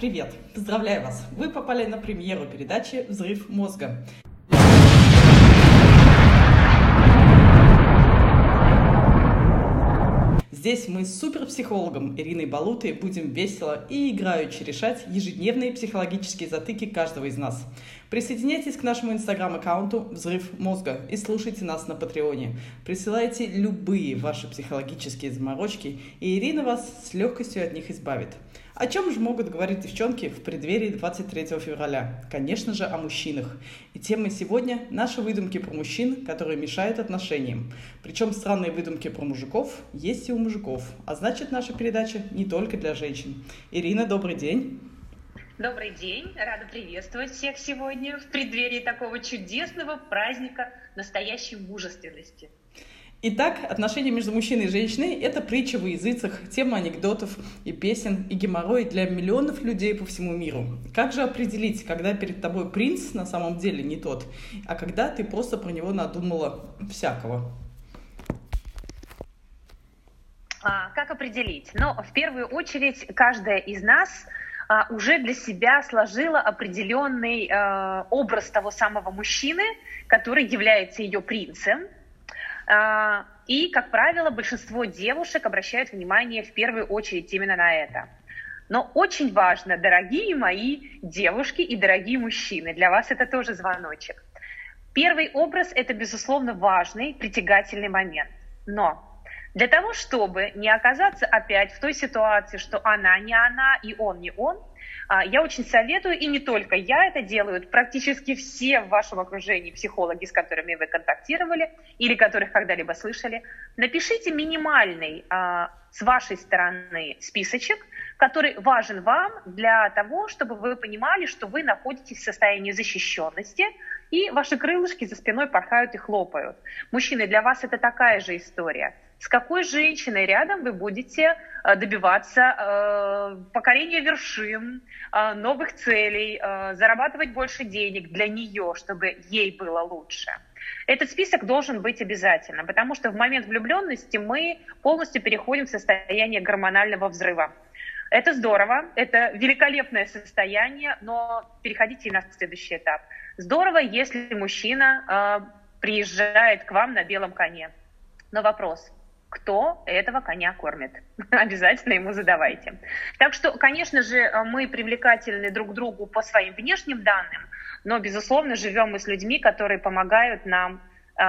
привет! Поздравляю вас! Вы попали на премьеру передачи «Взрыв мозга». Здесь мы с суперпсихологом Ириной Балутой будем весело и играючи решать ежедневные психологические затыки каждого из нас. Присоединяйтесь к нашему инстаграм-аккаунту «Взрыв мозга» и слушайте нас на Патреоне. Присылайте любые ваши психологические заморочки, и Ирина вас с легкостью от них избавит. О чем же могут говорить девчонки в преддверии 23 февраля? Конечно же, о мужчинах. И тема сегодня – наши выдумки про мужчин, которые мешают отношениям. Причем странные выдумки про мужиков есть и у мужиков. А значит, наша передача не только для женщин. Ирина, добрый день. Добрый день, рада приветствовать всех сегодня в преддверии такого чудесного праздника настоящей мужественности. Итак, отношения между мужчиной и женщиной – это притча в языцах, тема анекдотов и песен, и геморрой для миллионов людей по всему миру. Как же определить, когда перед тобой принц на самом деле не тот, а когда ты просто про него надумала всякого? А, как определить? Ну, в первую очередь, каждая из нас а, уже для себя сложила определенный а, образ того самого мужчины, который является ее принцем – и, как правило, большинство девушек обращают внимание в первую очередь именно на это. Но очень важно, дорогие мои девушки и дорогие мужчины, для вас это тоже звоночек. Первый образ – это, безусловно, важный, притягательный момент. Но для того, чтобы не оказаться опять в той ситуации, что она не она и он не он, а, я очень советую, и не только я это делают, практически все в вашем окружении психологи, с которыми вы контактировали или которых когда-либо слышали, напишите минимальный а, с вашей стороны списочек, который важен вам для того, чтобы вы понимали, что вы находитесь в состоянии защищенности, и ваши крылышки за спиной порхают и хлопают. Мужчины, для вас это такая же история – с какой женщиной рядом вы будете э, добиваться э, покорения вершин, э, новых целей, э, зарабатывать больше денег для нее, чтобы ей было лучше. Этот список должен быть обязательно, потому что в момент влюбленности мы полностью переходим в состояние гормонального взрыва. Это здорово, это великолепное состояние, но переходите на следующий этап. Здорово, если мужчина э, приезжает к вам на белом коне. Но вопрос, кто этого коня кормит. Обязательно ему задавайте. Так что, конечно же, мы привлекательны друг другу по своим внешним данным, но, безусловно, живем мы с людьми, которые помогают нам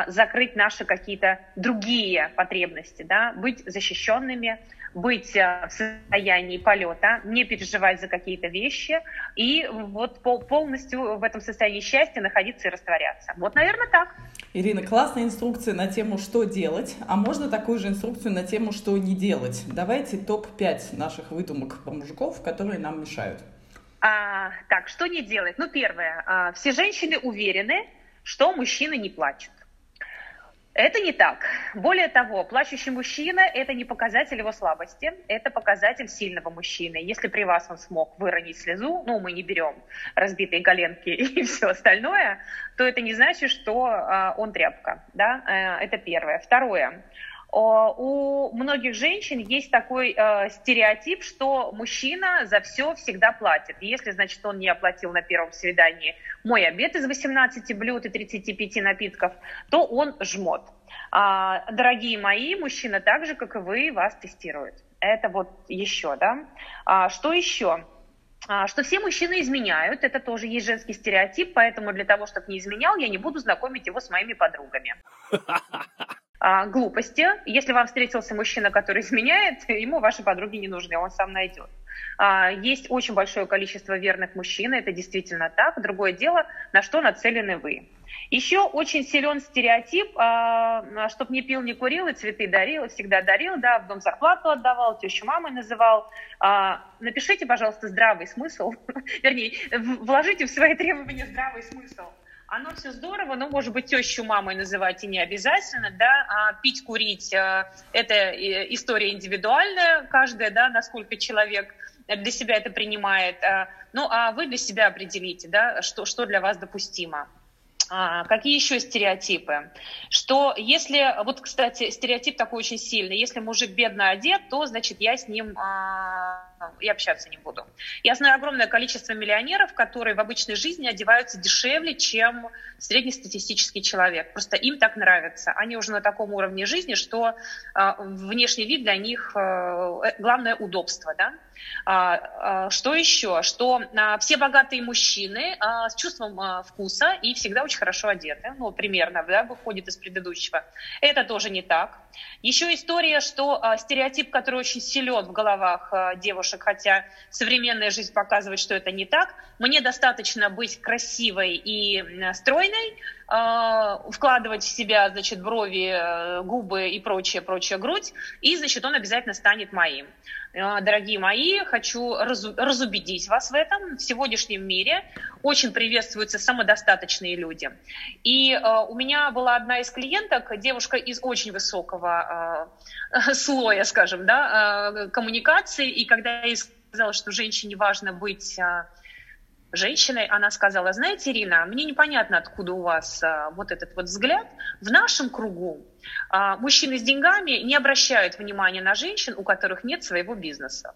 закрыть наши какие-то другие потребности, да, быть защищенными, быть а, в состоянии полета, не переживать за какие-то вещи и вот полностью в этом состоянии счастья находиться и растворяться. Вот, наверное, так. Ирина, классная инструкция на тему, что делать, а можно такую же инструкцию на тему, что не делать. Давайте топ-5 наших выдумок про мужиков, которые нам мешают. А, так, что не делать? Ну, первое. А, все женщины уверены, что мужчины не плачут. Это не так. Более того, плачущий мужчина – это не показатель его слабости, это показатель сильного мужчины. Если при вас он смог выронить слезу, ну, мы не берем разбитые коленки и все остальное, то это не значит, что э, он тряпка. Да? Э, это первое. Второе. У многих женщин есть такой э, стереотип, что мужчина за все всегда платит. Если, значит, он не оплатил на первом свидании мой обед из 18 блюд и 35 напитков, то он жмот. А, дорогие мои, мужчина так же, как и вы, вас тестирует. Это вот еще, да. А, что еще? А, что все мужчины изменяют, это тоже есть женский стереотип, поэтому для того, чтобы не изменял, я не буду знакомить его с моими подругами. а, глупости. Если вам встретился мужчина, который изменяет, ему ваши подруги не нужны, он сам найдет. А, есть очень большое количество верных мужчин, это действительно так. Другое дело, на что нацелены вы. Еще очень силен стереотип, а, чтоб не пил, не курил, и цветы дарил, всегда дарил, да, в дом зарплату отдавал, тещу мамой называл. А, напишите, пожалуйста, здравый смысл, вернее, вложите в свои требования здравый смысл оно все здорово, но, может быть, тещу мамой называть и не обязательно, да, а пить, курить, э, это э, история индивидуальная, каждая, да, насколько человек для себя это принимает, э, ну, а вы для себя определите, да, что, что для вас допустимо. А, какие еще стереотипы? Что если, вот, кстати, стереотип такой очень сильный, если мужик бедно одет, то, значит, я с ним а, и общаться не буду. Я знаю огромное количество миллионеров, которые в обычной жизни одеваются дешевле, чем среднестатистический человек. Просто им так нравится. Они уже на таком уровне жизни, что э, внешний вид для них э, главное удобство. Да? А, а, что еще? Что а, все богатые мужчины с чувством вкуса и всегда очень хорошо одеты, ну, примерно, да, выходит из предыдущего. Это тоже не так. Еще история, что стереотип, который очень силен в головах девушек, хотя современная жизнь показывает, что это не так, мне достаточно быть красивой и стройной, вкладывать в себя, значит, брови, э, губы и прочее, прочее, грудь, и, значит, он обязательно станет моим. Э, дорогие мои, хочу разубедить вас в этом. В сегодняшнем мире очень приветствуются самодостаточные люди. И э, у меня была одна из клиенток, девушка из очень высокого слоя, скажем, да, коммуникации, и когда я сказала, что женщине важно быть женщиной, она сказала, знаете, Ирина, мне непонятно, откуда у вас а, вот этот вот взгляд. В нашем кругу а, мужчины с деньгами не обращают внимания на женщин, у которых нет своего бизнеса.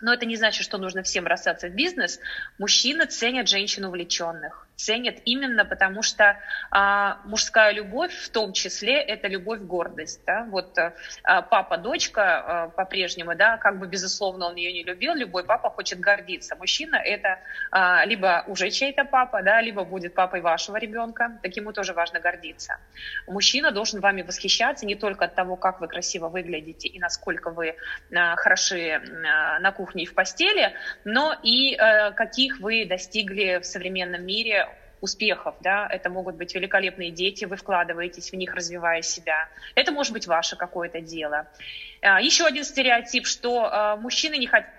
Но это не значит, что нужно всем бросаться в бизнес. Мужчины ценят женщин увлеченных ценят именно потому, что а, мужская любовь в том числе это любовь гордость. Да? Вот а, папа, дочка а, по-прежнему, да, как бы безусловно он ее не любил, любой папа хочет гордиться. Мужчина это а, либо уже чей-то папа, да, либо будет папой вашего ребенка, так ему тоже важно гордиться. Мужчина должен вами восхищаться не только от того, как вы красиво выглядите и насколько вы а, хороши а, на кухне и в постели, но и а, каких вы достигли в современном мире успехов, да, это могут быть великолепные дети, вы вкладываетесь в них, развивая себя. Это может быть ваше какое-то дело. А, еще один стереотип, что а, мужчины не хотят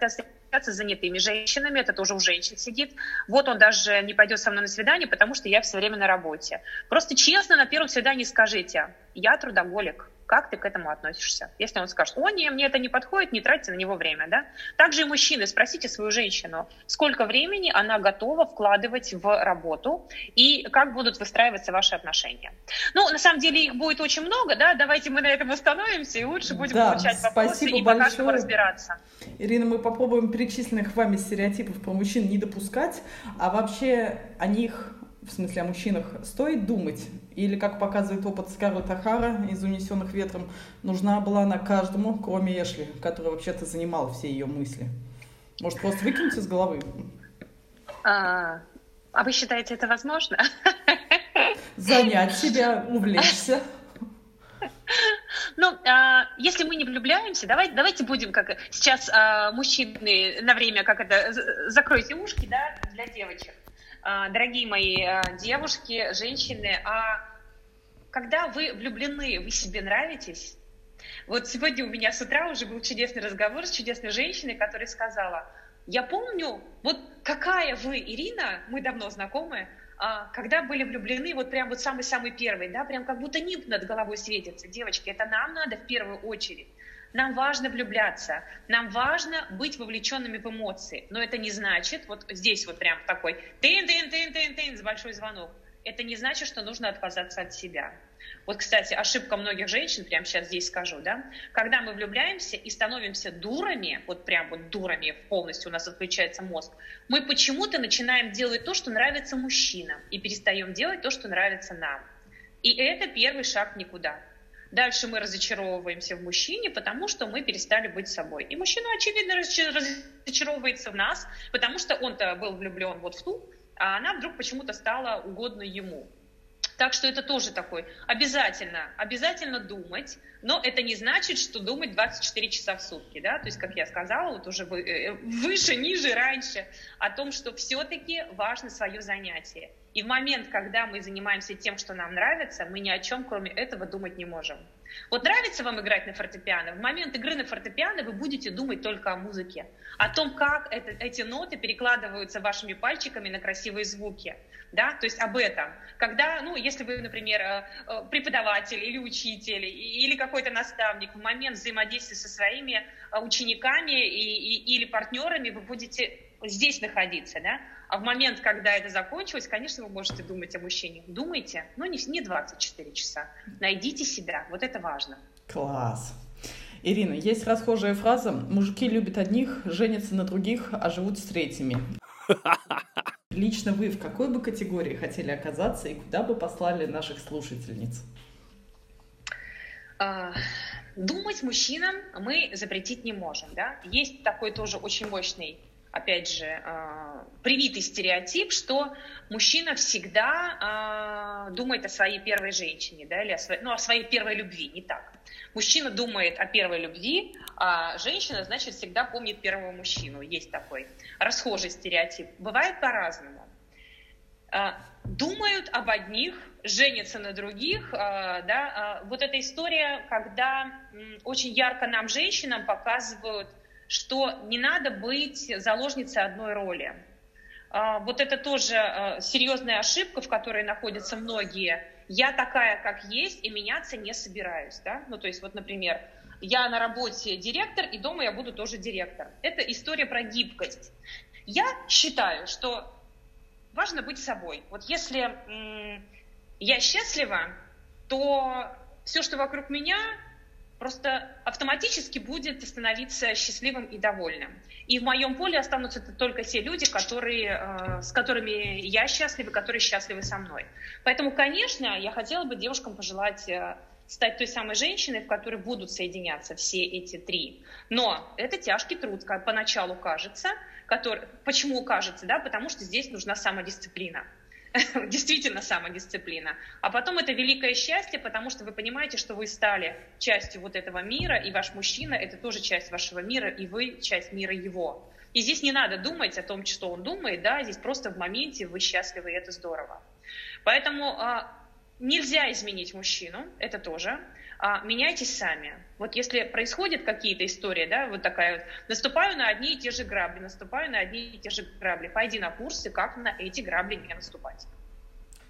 с занятыми женщинами, это тоже у женщин сидит. Вот он даже не пойдет со мной на свидание, потому что я все время на работе. Просто честно на первом свидании скажите, я трудоголик, как ты к этому относишься? Если он скажет, о, не, мне это не подходит, не тратьте на него время, да? Также и мужчины, спросите свою женщину, сколько времени она готова вкладывать в работу и как будут выстраиваться ваши отношения. Ну, на самом деле их будет очень много, да, давайте мы на этом остановимся и лучше будем да, получать вопросы и по каждому разбираться. Ирина, мы попробуем перечисленных вами стереотипов про мужчин не допускать, а вообще о них в смысле о мужчинах, стоит думать? Или, как показывает опыт Скарлетт Ахара из «Унесенных ветром», нужна была она каждому, кроме Эшли, который вообще-то занимал все ее мысли? Может, просто выкинуть из головы? А, а вы считаете это возможно? Занять себя, увлечься. Ну, а, если мы не влюбляемся, давайте, давайте будем как сейчас а, мужчины на время, как это, закройте ушки, да, для девочек. А, дорогие мои а, девушки, женщины, а когда вы влюблены, вы себе нравитесь? Вот сегодня у меня с утра уже был чудесный разговор с чудесной женщиной, которая сказала, я помню, вот какая вы, Ирина, мы давно знакомы, когда были влюблены, вот прям вот самый-самый первый, да, прям как будто нимб над головой светится. Девочки, это нам надо в первую очередь. Нам важно влюбляться, нам важно быть вовлеченными в эмоции, но это не значит, вот здесь вот прям такой тын-тын-тын-тын-тын, с большой звонок, это не значит, что нужно отказаться от себя. Вот, кстати, ошибка многих женщин, прямо сейчас здесь скажу, да, когда мы влюбляемся и становимся дурами, вот прям вот дурами полностью у нас отключается мозг, мы почему-то начинаем делать то, что нравится мужчинам, и перестаем делать то, что нравится нам. И это первый шаг никуда. Дальше мы разочаровываемся в мужчине, потому что мы перестали быть собой. И мужчина, очевидно, разочаровывается в нас, потому что он-то был влюблен вот в ту, а она вдруг почему-то стала угодна ему. Так что это тоже такой обязательно, обязательно думать, но это не значит, что думать 24 часа в сутки, да, то есть, как я сказала, вот уже э, выше, ниже, раньше, о том, что все-таки важно свое занятие. И в момент, когда мы занимаемся тем, что нам нравится, мы ни о чем, кроме этого, думать не можем. Вот нравится вам играть на фортепиано? В момент игры на фортепиано вы будете думать только о музыке, о том, как это, эти ноты перекладываются вашими пальчиками на красивые звуки. Да? То есть об этом. Когда, ну, если вы, например, э, э, преподаватель или учитель, или какой-то наставник, в момент взаимодействия со своими э, учениками и, и, или партнерами вы будете здесь находиться, да? А в момент, когда это закончилось, конечно, вы можете думать о мужчине. Думайте, но не, не 24 часа. Найдите себя, вот это важно. Класс. Ирина, есть расхожая фраза «Мужики любят одних, женятся на других, а живут с третьими». Лично вы в какой бы категории хотели оказаться и куда бы послали наших слушательниц? А, думать мужчинам мы запретить не можем. Да? Есть такой тоже очень мощный опять же, а, привитый стереотип, что мужчина всегда э, думает о своей первой женщине, да, или о своей, ну, о своей первой любви, не так. Мужчина думает о первой любви, а женщина, значит, всегда помнит первого мужчину. Есть такой расхожий стереотип. Бывает по-разному. Э, думают об одних, женятся на других, да, вот эта история, когда очень ярко нам, женщинам, показывают что не надо быть заложницей одной роли. А, вот это тоже а, серьезная ошибка, в которой находятся многие. Я такая, как есть, и меняться не собираюсь. Да? Ну, то есть, вот, например, я на работе директор, и дома я буду тоже директор. Это история про гибкость. Я считаю, что важно быть собой. Вот если я счастлива, то все, что вокруг меня, просто автоматически будет становиться счастливым и довольным. И в моем поле останутся только те люди, которые, э, с которыми я счастлива, которые счастливы со мной. Поэтому, конечно, я хотела бы девушкам пожелать э, стать той самой женщиной, в которой будут соединяться все эти три. Но это тяжкий труд, как поначалу кажется. Который, почему кажется? Да? Потому что здесь нужна самодисциплина. действительно самодисциплина. А потом это великое счастье, потому что вы понимаете, что вы стали частью вот этого мира, и ваш мужчина — это тоже часть вашего мира, и вы — часть мира его. И здесь не надо думать о том, что он думает, да, здесь просто в моменте вы счастливы, и это здорово. Поэтому а, нельзя изменить мужчину, это тоже а, меняйтесь сами. Вот если происходят какие-то истории, да, вот такая вот, наступаю на одни и те же грабли, наступаю на одни и те же грабли, пойди на курсы, как на эти грабли не наступать.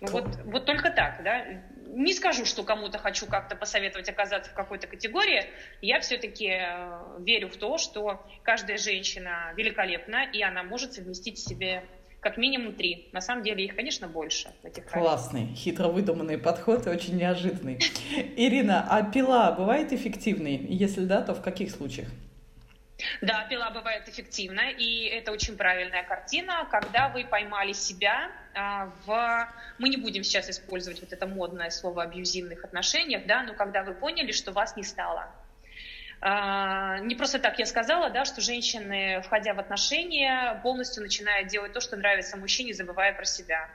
Ну, вот, вот только так, да. Не скажу, что кому-то хочу как-то посоветовать оказаться в какой-то категории. Я все-таки э, верю в то, что каждая женщина великолепна, и она может совместить в себе как минимум три. На самом деле их, конечно, больше. Этих Классный, хитро выдуманный подход и очень неожиданный. Ирина, а пила бывает эффективной? Если да, то в каких случаях? Да, пила бывает эффективна, и это очень правильная картина, когда вы поймали себя а, в... Мы не будем сейчас использовать вот это модное слово абьюзивных отношениях, да, но когда вы поняли, что вас не стало, не просто так я сказала, да, что женщины, входя в отношения, полностью начинают делать то, что нравится мужчине, забывая про себя.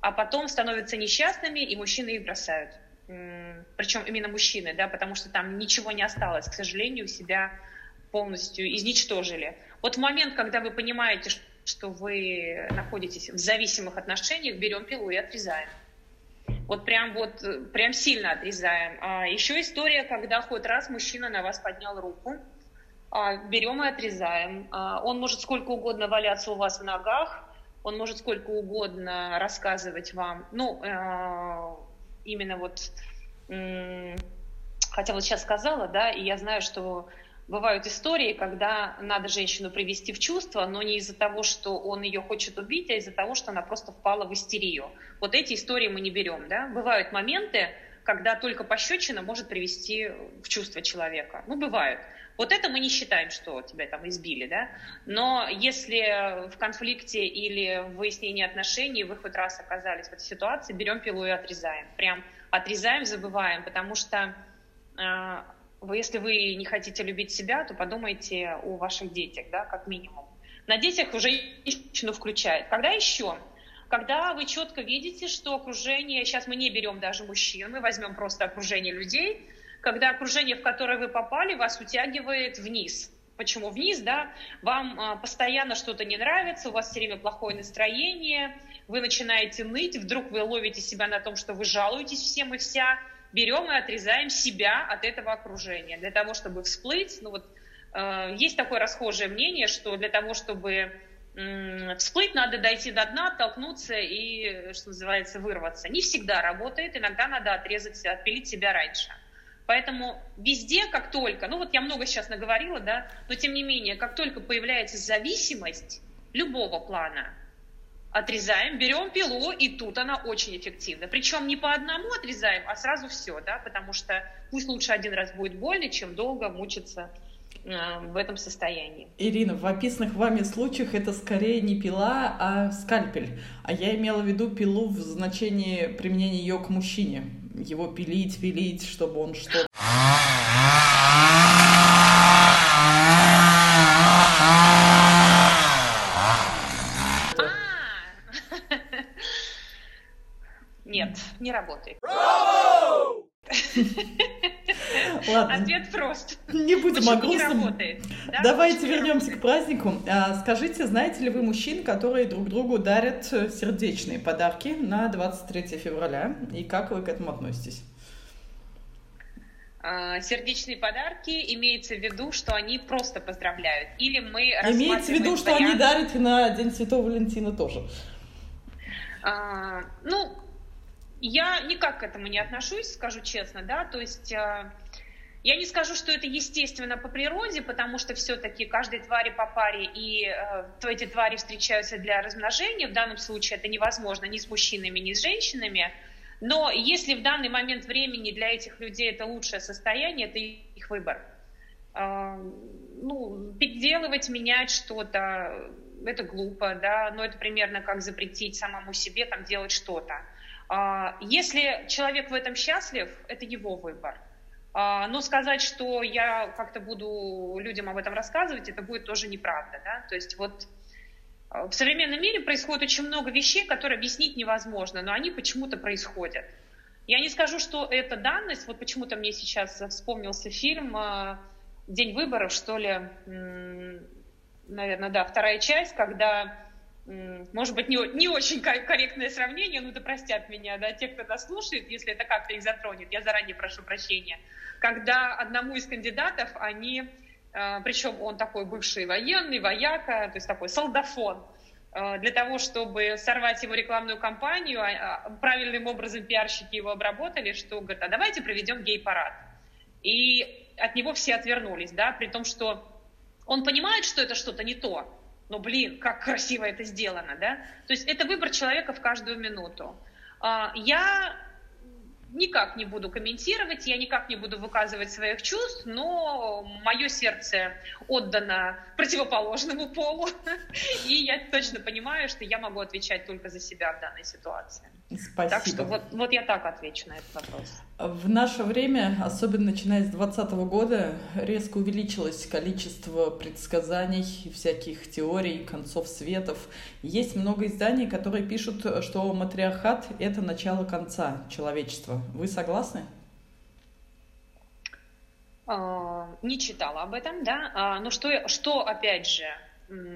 А потом становятся несчастными, и мужчины их бросают. Причем именно мужчины, да, потому что там ничего не осталось, к сожалению, себя полностью изничтожили. Вот в момент, когда вы понимаете, что вы находитесь в зависимых отношениях, берем пилу и отрезаем. Вот прям вот, э, прям сильно отрезаем. А еще история, когда хоть раз мужчина на вас поднял руку, а, берем и отрезаем. А, он может сколько угодно валяться у вас в ногах, он может сколько угодно рассказывать вам. Ну, э, именно вот, хотя вот сейчас сказала, да, и я знаю, что бывают истории, когда надо женщину привести в чувство, но не из-за того, что он ее хочет убить, а из-за того, что она просто впала в истерию. Вот эти истории мы не берем. Да? Бывают моменты, когда только пощечина может привести в чувство человека. Ну, бывают. Вот это мы не считаем, что тебя там избили, да. Но если в конфликте или в выяснении отношений вы хоть раз оказались в этой ситуации, берем пилу и отрезаем. Прям отрезаем, забываем, потому что э, вы, если вы не хотите любить себя, то подумайте о ваших детях, да, как минимум. На детях уже женщину включает. Когда еще? Когда вы четко видите, что окружение, сейчас мы не берем даже мужчин, мы возьмем просто окружение людей, когда окружение, в которое вы попали, вас утягивает вниз. Почему вниз, да? Вам а, постоянно что-то не нравится, у вас все время плохое настроение, вы начинаете ныть, вдруг вы ловите себя на том, что вы жалуетесь всем и вся, берем и отрезаем себя от этого окружения. Для того, чтобы всплыть, ну вот э, есть такое расхожее мнение, что для того, чтобы э, всплыть, надо дойти до дна, оттолкнуться и, что называется, вырваться. Не всегда работает, иногда надо отрезать, отпилить себя раньше. Поэтому везде, как только, ну вот я много сейчас наговорила, да, но тем не менее, как только появляется зависимость любого плана, отрезаем, берем пилу, и тут она очень эффективна. Причем не по одному отрезаем, а сразу все, да, потому что пусть лучше один раз будет больно, чем долго мучиться э, в этом состоянии. Ирина, в описанных вами случаях это скорее не пила, а скальпель. А я имела в виду пилу в значении применения ее к мужчине. Его пилить, пилить, чтобы он что-то... Работает. Ладно. Ответ прост. Не будем о не грустном. работает? да? Давайте Почему не вернемся к работает? празднику. А, Скажите, знаете ли вы мужчин, которые друг другу дарят э, сердечные подарки на 23 февраля? И как вы к этому относитесь? А, Сердечные подарки имеется в виду, что они просто поздравляют. Или мы Имеется в виду, что они дарят на День Святого Валентина тоже. А, ну, я никак к этому не отношусь, скажу честно, да, то есть а, я не скажу, что это естественно по природе, потому что все-таки каждой твари по паре, и э, эти твари встречаются для размножения, в данном случае это невозможно ни с мужчинами, ни с женщинами, но если в данный момент времени для этих людей это лучшее состояние, это их выбор. А, ну, переделывать, менять что-то, это глупо, да, но это примерно как запретить самому себе там делать что-то. А, Если человек в этом счастлив, это его выбор. А, Но сказать, что я как-то буду людям об этом рассказывать, это будет тоже неправда, да, то есть вот а, в современном мире происходит очень много вещей, которые объяснить невозможно, но они почему-то происходят. Я не скажу, что это данность. Вот почему-то мне сейчас вспомнился фильм «День выборов», что ли, наверное, да, вторая часть, когда, может быть, не, не очень ко- корректное сравнение, ну да простят меня, да, те, кто нас слушает, если это как-то их затронет, я заранее прошу прощения, когда одному из кандидатов они, э, причем он такой бывший военный, вояка, то есть такой солдафон, э, для того, чтобы сорвать его рекламную кампанию, а- а правильным образом пиарщики его обработали, что говорят, а давайте проведем гей-парад. И от него все отвернулись, да, при том, что он понимает, что это что-то не то, но, блин, как красиво это сделано, да? То есть это выбор человека в каждую минуту. А, Я никак не буду комментировать, я никак не буду выказывать своих чувств, но мое сердце отдано противоположному полу, и я точно понимаю, что я могу отвечать только за себя в данной ситуации. Спасибо. Так что вот, вот я так отвечу на этот вопрос. В наше время, особенно начиная с 2020 года, резко увеличилось количество предсказаний, всяких теорий, концов светов. Есть много изданий, которые пишут, что матриархат — это начало конца человечества. Вы согласны? А, Не читала об этом, да. А, Но что, что опять же,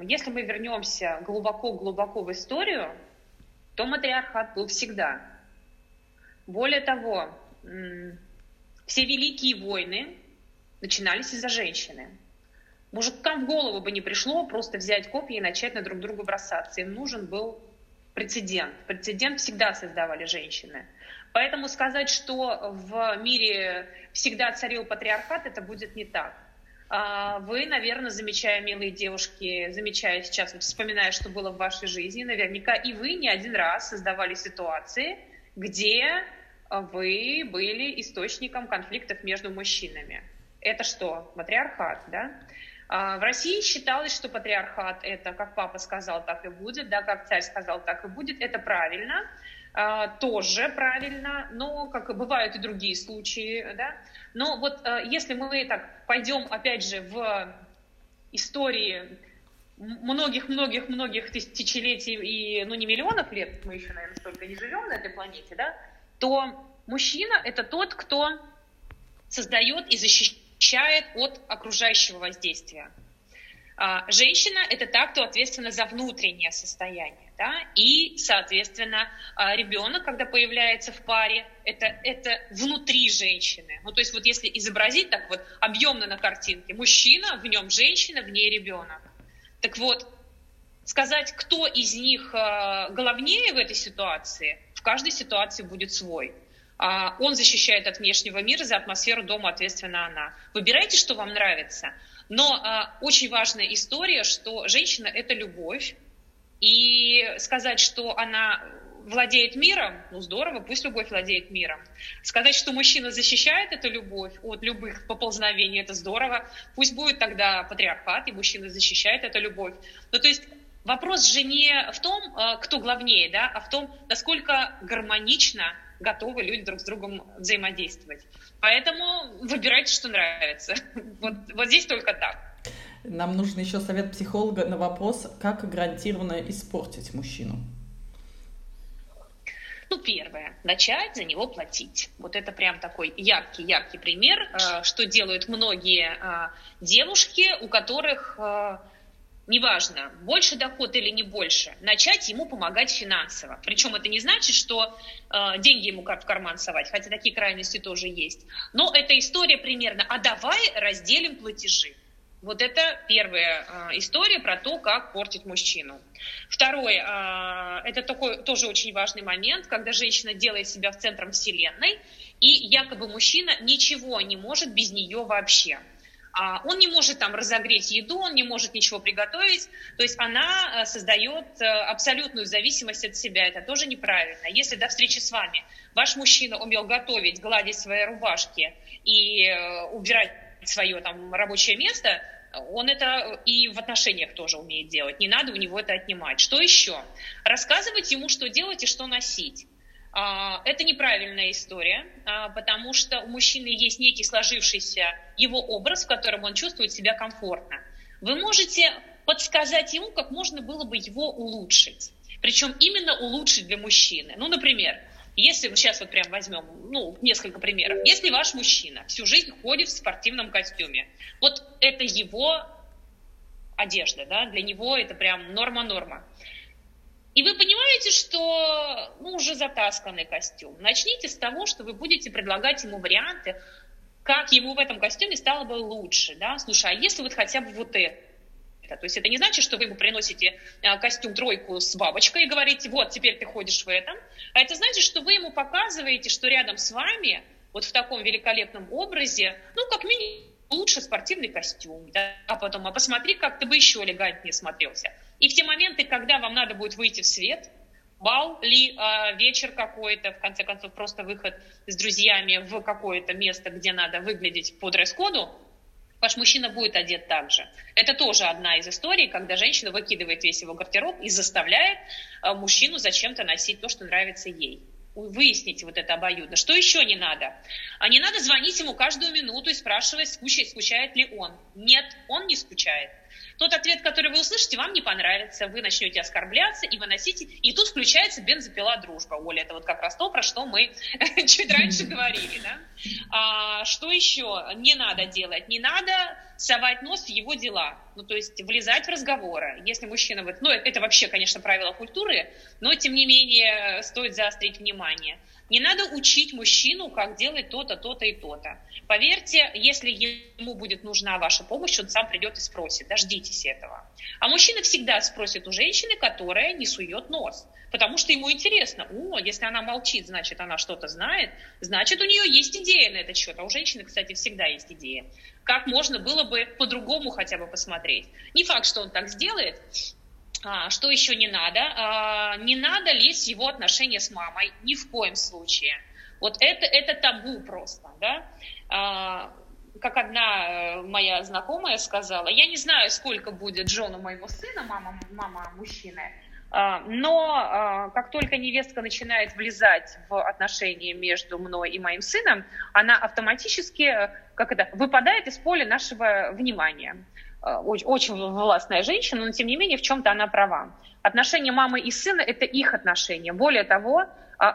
если мы вернемся глубоко-глубоко в историю, то матриархат был всегда. Более того, все великие войны начинались из-за женщины. Мужикам в голову бы не пришло просто взять копья и начать на друг друга бросаться. Им нужен был прецедент. Прецедент всегда создавали женщины. Поэтому сказать, что в мире всегда царил патриархат, это будет не так. А Вы, наверное, замечая, милые девушки, замечая сейчас, вот вспоминая, что было в вашей жизни, наверняка и вы не один раз создавали ситуации, где вы были источником конфликтов между мужчинами. Это что? Матриархат, да? А В России считалось, что патриархат это, как папа сказал, так и будет, да, как царь сказал, так и будет. Это правильно, а, тоже правильно, но как и бывают и другие случаи, да. Но вот а, если мы так пойдем, опять же, в истории многих-многих-многих тысячелетий и, ну, не миллионов лет, мы еще, наверное, столько не живем на этой планете, да, то мужчина — это тот, кто создает и защищает от окружающего воздействия. А женщина — это та, кто ответственна за внутреннее состояние. Да? И, соответственно, а, ребенок, когда появляется в паре, это, это внутри женщины. Ну, то есть вот если изобразить так вот объемно на картинке, мужчина, в нем женщина, в ней ребенок. Так вот, сказать, кто из них а, главнее в этой ситуации, в каждой ситуации будет свой. А, Он защищает от внешнего мира, за атмосферу дома ответственна она. Выбирайте, что вам нравится. Но очень важная история, что женщина — это любовь, И сказать, что она владеет миром, ну здорово, пусть любовь владеет миром. Сказать, что мужчина защищает эту любовь от любых поползновений, это здорово. Пусть будет тогда патриархат, и мужчина защищает эту любовь. Ну то есть вопрос же не в том, э, кто главнее, да, а в том, насколько гармонично готовы люди друг с другом взаимодействовать. Поэтому выбирайте, что нравится. Вот, вот здесь только так. Нам нужен еще совет психолога на вопрос, как гарантированно испортить мужчину. Ну, первое, начать за него платить. Вот это прям такой яркий-яркий пример, э, что делают многие э, девушки, у которых э, неважно, больше доход или не больше, начать ему помогать финансово. Причем это не значит, что деньги ему как в карман совать, хотя такие крайности тоже есть. Но это история примерно, а давай разделим платежи. Вот это первая э, история про то, как портить мужчину. Второе, э, это такой тоже очень важный момент, когда женщина делает себя в центром вселенной, и якобы мужчина ничего не может без нее вообще. А он не может там разогреть еду, он не может ничего приготовить. То есть она создает абсолютную зависимость от себя. Это тоже неправильно. Если до встречи с вами ваш мужчина умел готовить, гладить свои рубашки и убирать свое там рабочее место, он это и в отношениях тоже умеет делать. Не надо у него это отнимать. Что еще? Рассказывать ему, что делать и что носить. А, это неправильная история, а, потому что у мужчины есть некий сложившийся его образ, в котором он чувствует себя комфортно. Вы можете подсказать ему, как можно было бы его улучшить. Причем именно улучшить для мужчины. Ну, например, если вот сейчас вот прям возьмем, ну, несколько примеров. Если ваш мужчина всю жизнь ходит в спортивном костюме, вот это его одежда, да, для него это прям норма-норма. И вы понимаете, что ну, уже затасканный костюм. Начните с того, что вы будете предлагать ему варианты, как ему в этом костюме стало бы лучше. Да? Слушай, а если вот хотя бы вот это? То есть это не значит, что вы ему приносите а, костюм тройку с бабочкой и говорите, вот, теперь ты ходишь в этом. А это значит, что вы ему показываете, что рядом с вами, вот в таком великолепном образе, ну, как минимум, лучше спортивный костюм, да, а потом, а посмотри, как ты бы еще элегантнее смотрелся. И в те моменты, когда вам надо будет выйти в свет, бал ли, э, вечер какой-то, в конце концов, просто выход с друзьями в какое-то место, где надо выглядеть по дресс-коду, ваш мужчина будет одет так же. Это тоже одна из историй, когда женщина выкидывает весь его гардероб и заставляет э, мужчину зачем-то носить то, что нравится ей выясните вот это обоюдно. Что еще не надо? А не надо звонить ему каждую минуту и спрашивать, скучает, скучает ли он. Нет, он не скучает. Тот ответ, который вы услышите, вам не понравится, вы начнете оскорбляться и выносите, и тут включается бензопила дружба. Оля, это вот как раз то, про что мы чуть раньше говорили. Да? А, что еще не надо делать? Не надо совать нос в его дела, ну, то есть влезать в разговоры. Если мужчина... Ну, это вообще, конечно, правило культуры, но, тем не менее, стоит заострить внимание. Не надо учить мужчину, как делать то-то, то-то и то-то. Поверьте, если ему будет нужна ваша помощь, он сам придет и спросит. Дождитесь этого. А мужчина всегда спросит у женщины, которая не сует нос. Потому что ему интересно, о, если она молчит, значит, она что-то знает, значит, у нее есть идея на этот счет. А у женщины, кстати, всегда есть идея. Как можно было бы по-другому хотя бы посмотреть. Не факт, что он так сделает, что еще не надо? А, не надо лезть в его отношения с мамой, ни в коем случае. Вот это, это табу просто, да? А, как одна э, моя знакомая сказала, я не знаю, сколько будет Джону моего сына, мама, мама мужчины, но как только невестка начинает влезать в отношения между мной и моим сыном, она автоматически э, как это, выпадает из поля нашего внимания. Э, очень властная женщина, но тем не менее в чем-то она права. Отношения мамы и сына – это их отношения. Более того, э,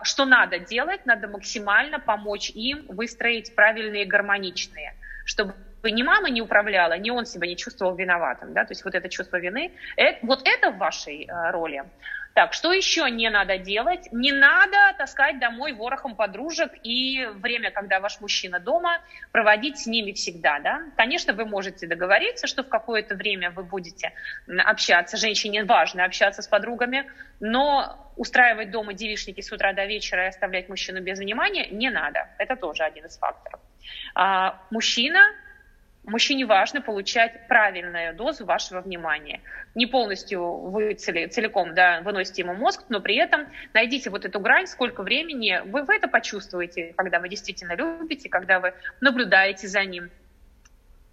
что надо делать, надо максимально помочь им выстроить правильные гармоничные, чтобы ни мама не управляла, ни он себя не чувствовал виноватым. Да? То есть вот это чувство вины, это, вот это в вашей э, роли. Так, что еще не надо делать? Не надо таскать домой ворохом подружек и время, когда ваш мужчина дома, проводить с ними всегда. Да? Конечно, вы можете договориться, что в какое-то время вы будете общаться. Женщине важно общаться с подругами, но устраивать дома девичники с утра до вечера и оставлять мужчину без внимания не надо. Это тоже один из факторов. А, мужчина Мужчине важно получать правильную дозу вашего внимания. Не полностью вы целиком да, выносите ему мозг, но при этом найдите вот эту грань, сколько времени вы, вы это почувствуете, когда вы действительно любите, когда вы наблюдаете за ним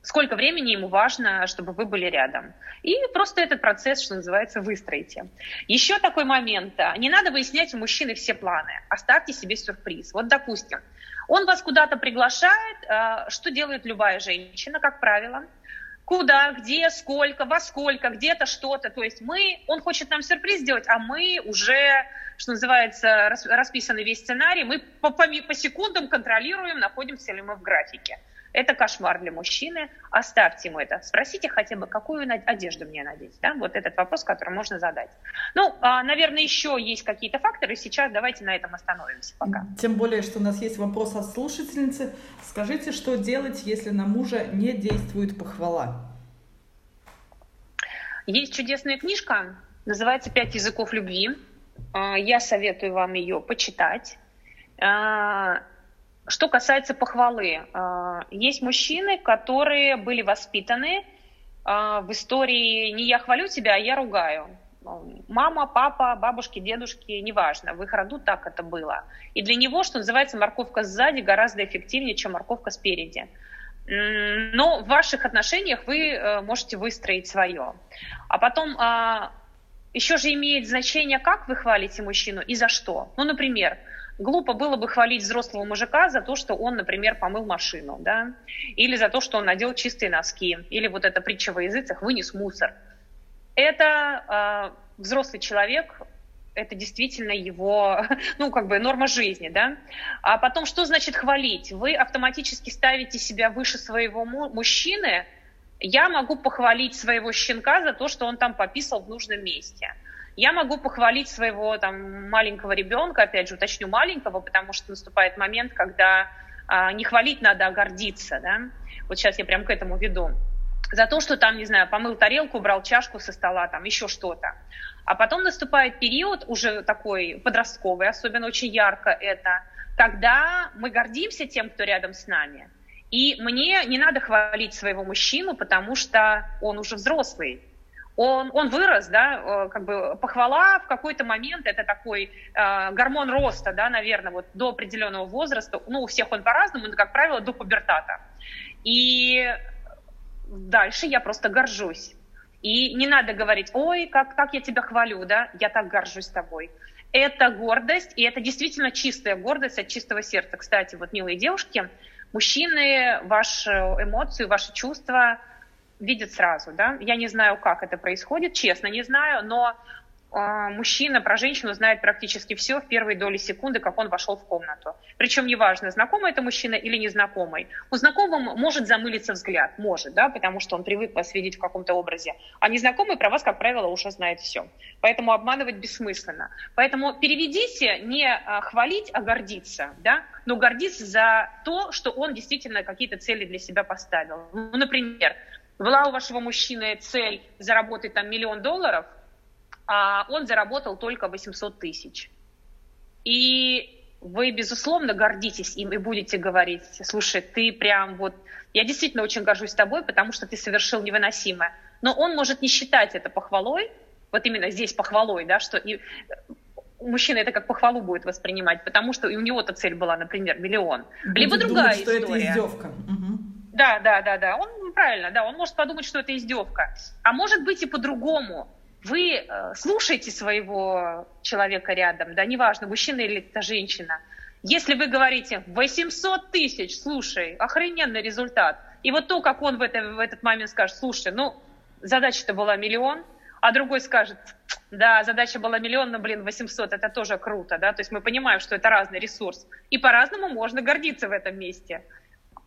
сколько времени ему важно, чтобы вы были рядом. И просто этот процесс, что называется, выстроите. Еще такой момент. Не надо выяснять у мужчины все планы. Оставьте себе сюрприз. Вот, допустим, он вас куда-то приглашает, э, что делает любая женщина, как правило, куда, где, сколько, во сколько, где-то что-то. То есть мы, он хочет нам сюрприз сделать, а мы уже, что называется, расписанный весь сценарий, мы по, по, по секундам контролируем, находимся ли мы в графике. Это кошмар для мужчины. Оставьте ему это. Спросите хотя бы, какую одежду мне надеть. Да? Вот этот вопрос, который можно задать. Ну, а, наверное, еще есть какие-то факторы. Сейчас давайте на этом остановимся пока. Тем более, что у нас есть вопрос от слушательницы. Скажите, что делать, если на мужа не действует похвала? Есть чудесная книжка, называется «Пять языков любви». А, я советую вам ее почитать. Что касается похвалы, а, есть мужчины, которые были воспитаны а, в истории «не я хвалю тебя, а я ругаю». Мама, папа, бабушки, дедушки, неважно, в их роду так это было. И для него, что называется, морковка сзади гораздо эффективнее, чем морковка спереди. Но в ваших отношениях вы э, можете выстроить свое. А потом а, еще же имеет значение, как вы хвалите мужчину и за что. Ну, например, глупо было бы хвалить взрослого мужика за то, что он, например, помыл машину, да, или за то, что он надел чистые носки, или вот эта притча во языцах «вынес мусор». Это э, взрослый человек, это действительно его, ну, как бы норма жизни, да. А потом, что значит хвалить? Вы автоматически ставите себя выше своего мужчины. Я могу похвалить своего щенка за то, что он там пописал в нужном месте – я могу похвалить своего там маленького ребенка, опять же, уточню маленького, потому что наступает момент, когда а, не хвалить надо, а гордиться, да. Вот сейчас я прям к этому веду. За то, что там, не знаю, помыл тарелку, убрал чашку со стола, там еще что-то. А потом наступает период уже такой подростковый, особенно очень ярко это, когда мы гордимся тем, кто рядом с нами. И мне не надо хвалить своего мужчину, потому что он уже взрослый он, он вырос, да, э, как бы похвала в какой-то момент, это такой э, гормон роста, да, наверное, вот до определенного возраста, ну, у всех он по-разному, но, как правило, до пубертата. И дальше я просто горжусь. И не надо говорить, ой, как, как я тебя хвалю, да, я так горжусь тобой. Это гордость, и это действительно чистая гордость от чистого сердца. Кстати, вот, милые девушки, мужчины, ваши эмоции, ваши чувства видит сразу, да. Я не знаю, как это происходит, честно не знаю, но э, мужчина про женщину знает практически все в первые доли секунды, как он вошел в комнату. Причем неважно, знакомый это мужчина или незнакомый. У знакомого может замылиться взгляд, может, да, потому что он привык вас видеть в каком-то образе. А незнакомый про вас, как правило, уже знает все. Поэтому обманывать бессмысленно. Поэтому переведите не э, хвалить, а гордиться, да, но гордиться за то, что он действительно какие-то цели для себя поставил. Ну, например, была у вашего мужчины цель заработать там миллион долларов, а он заработал только 800 тысяч. И вы, безусловно, гордитесь им и будете говорить, слушай, ты прям вот, я действительно очень горжусь тобой, потому что ты совершил невыносимое. Но он может не считать это похвалой, вот именно здесь похвалой, да, что и мужчина это как похвалу будет воспринимать, потому что и у него-то цель была, например, миллион. Будет Либо другая история. что это издевка. Угу. Да, да, да, да. Он правильно, да, он может подумать, что это издевка. А может быть и по-другому. Вы э, слушаете своего человека рядом, да, неважно, мужчина или это женщина. Если вы говорите 800 тысяч, слушай, охрененный результат. И вот то, как он в, это, в этот момент скажет, слушай, ну, задача-то была миллион, а другой скажет, да, задача была миллион, но, блин, 800, это тоже круто, да, то есть мы понимаем, что это разный ресурс. И по-разному можно гордиться в этом месте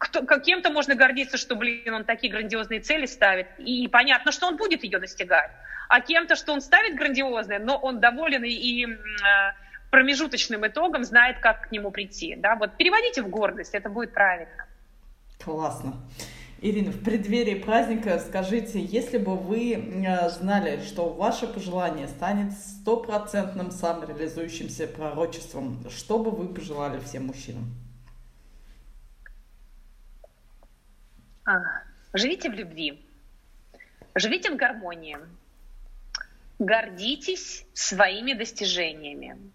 кто, каким-то можно гордиться, что, блин, он такие грандиозные цели ставит, и понятно, что он будет ее достигать. А кем-то, что он ставит грандиозные, но он доволен и, и э, промежуточным итогом знает, как к нему прийти. Да? Вот переводите в гордость, это будет правильно. Классно. Ирина, в преддверии праздника скажите, если бы вы э, знали, что ваше пожелание станет стопроцентным самореализующимся пророчеством, что бы вы пожелали всем мужчинам? Живите в любви, живите в гармонии, гордитесь своими достижениями.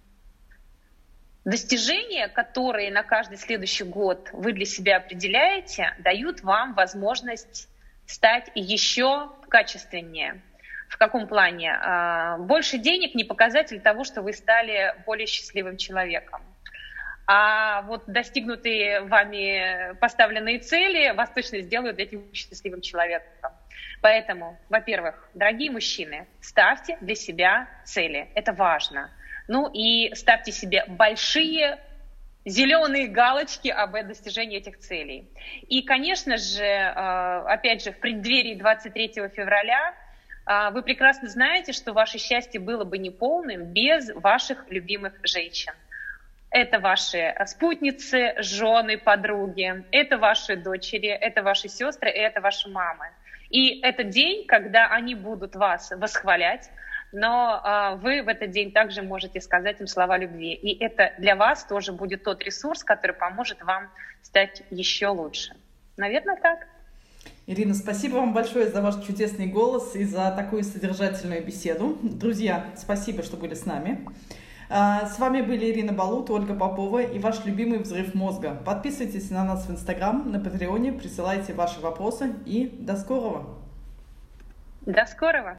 Достижения, которые на каждый следующий год вы для себя определяете, дают вам возможность стать еще качественнее. В каком плане? А, больше денег не показатель того, что вы стали более счастливым человеком. А вот достигнутые вами поставленные цели вас точно сделают этим счастливым человеком. Поэтому, во-первых, дорогие мужчины, ставьте для себя цели. Это важно. Ну и ставьте себе большие зеленые галочки об достижении этих целей. И, конечно же, э, опять же, в преддверии 23 февраля э, вы прекрасно знаете, что ваше счастье было бы неполным без ваших любимых женщин. Это ваши спутницы, жены, подруги, это ваши дочери, это ваши сестры, и это ваши мамы. И это день, когда они будут вас восхвалять, но а, вы в этот день также можете сказать им слова любви. И это для вас тоже будет тот ресурс, который поможет вам стать еще лучше. Наверное, так. Ирина, спасибо вам большое за ваш чудесный голос и за такую содержательную беседу. Друзья, спасибо, что были с нами. А, с вами были Ирина Балут, Ольга Попова и ваш любимый взрыв мозга. Подписывайтесь на нас в Инстаграм, на Патреоне, присылайте ваши вопросы и до скорого. До скорого.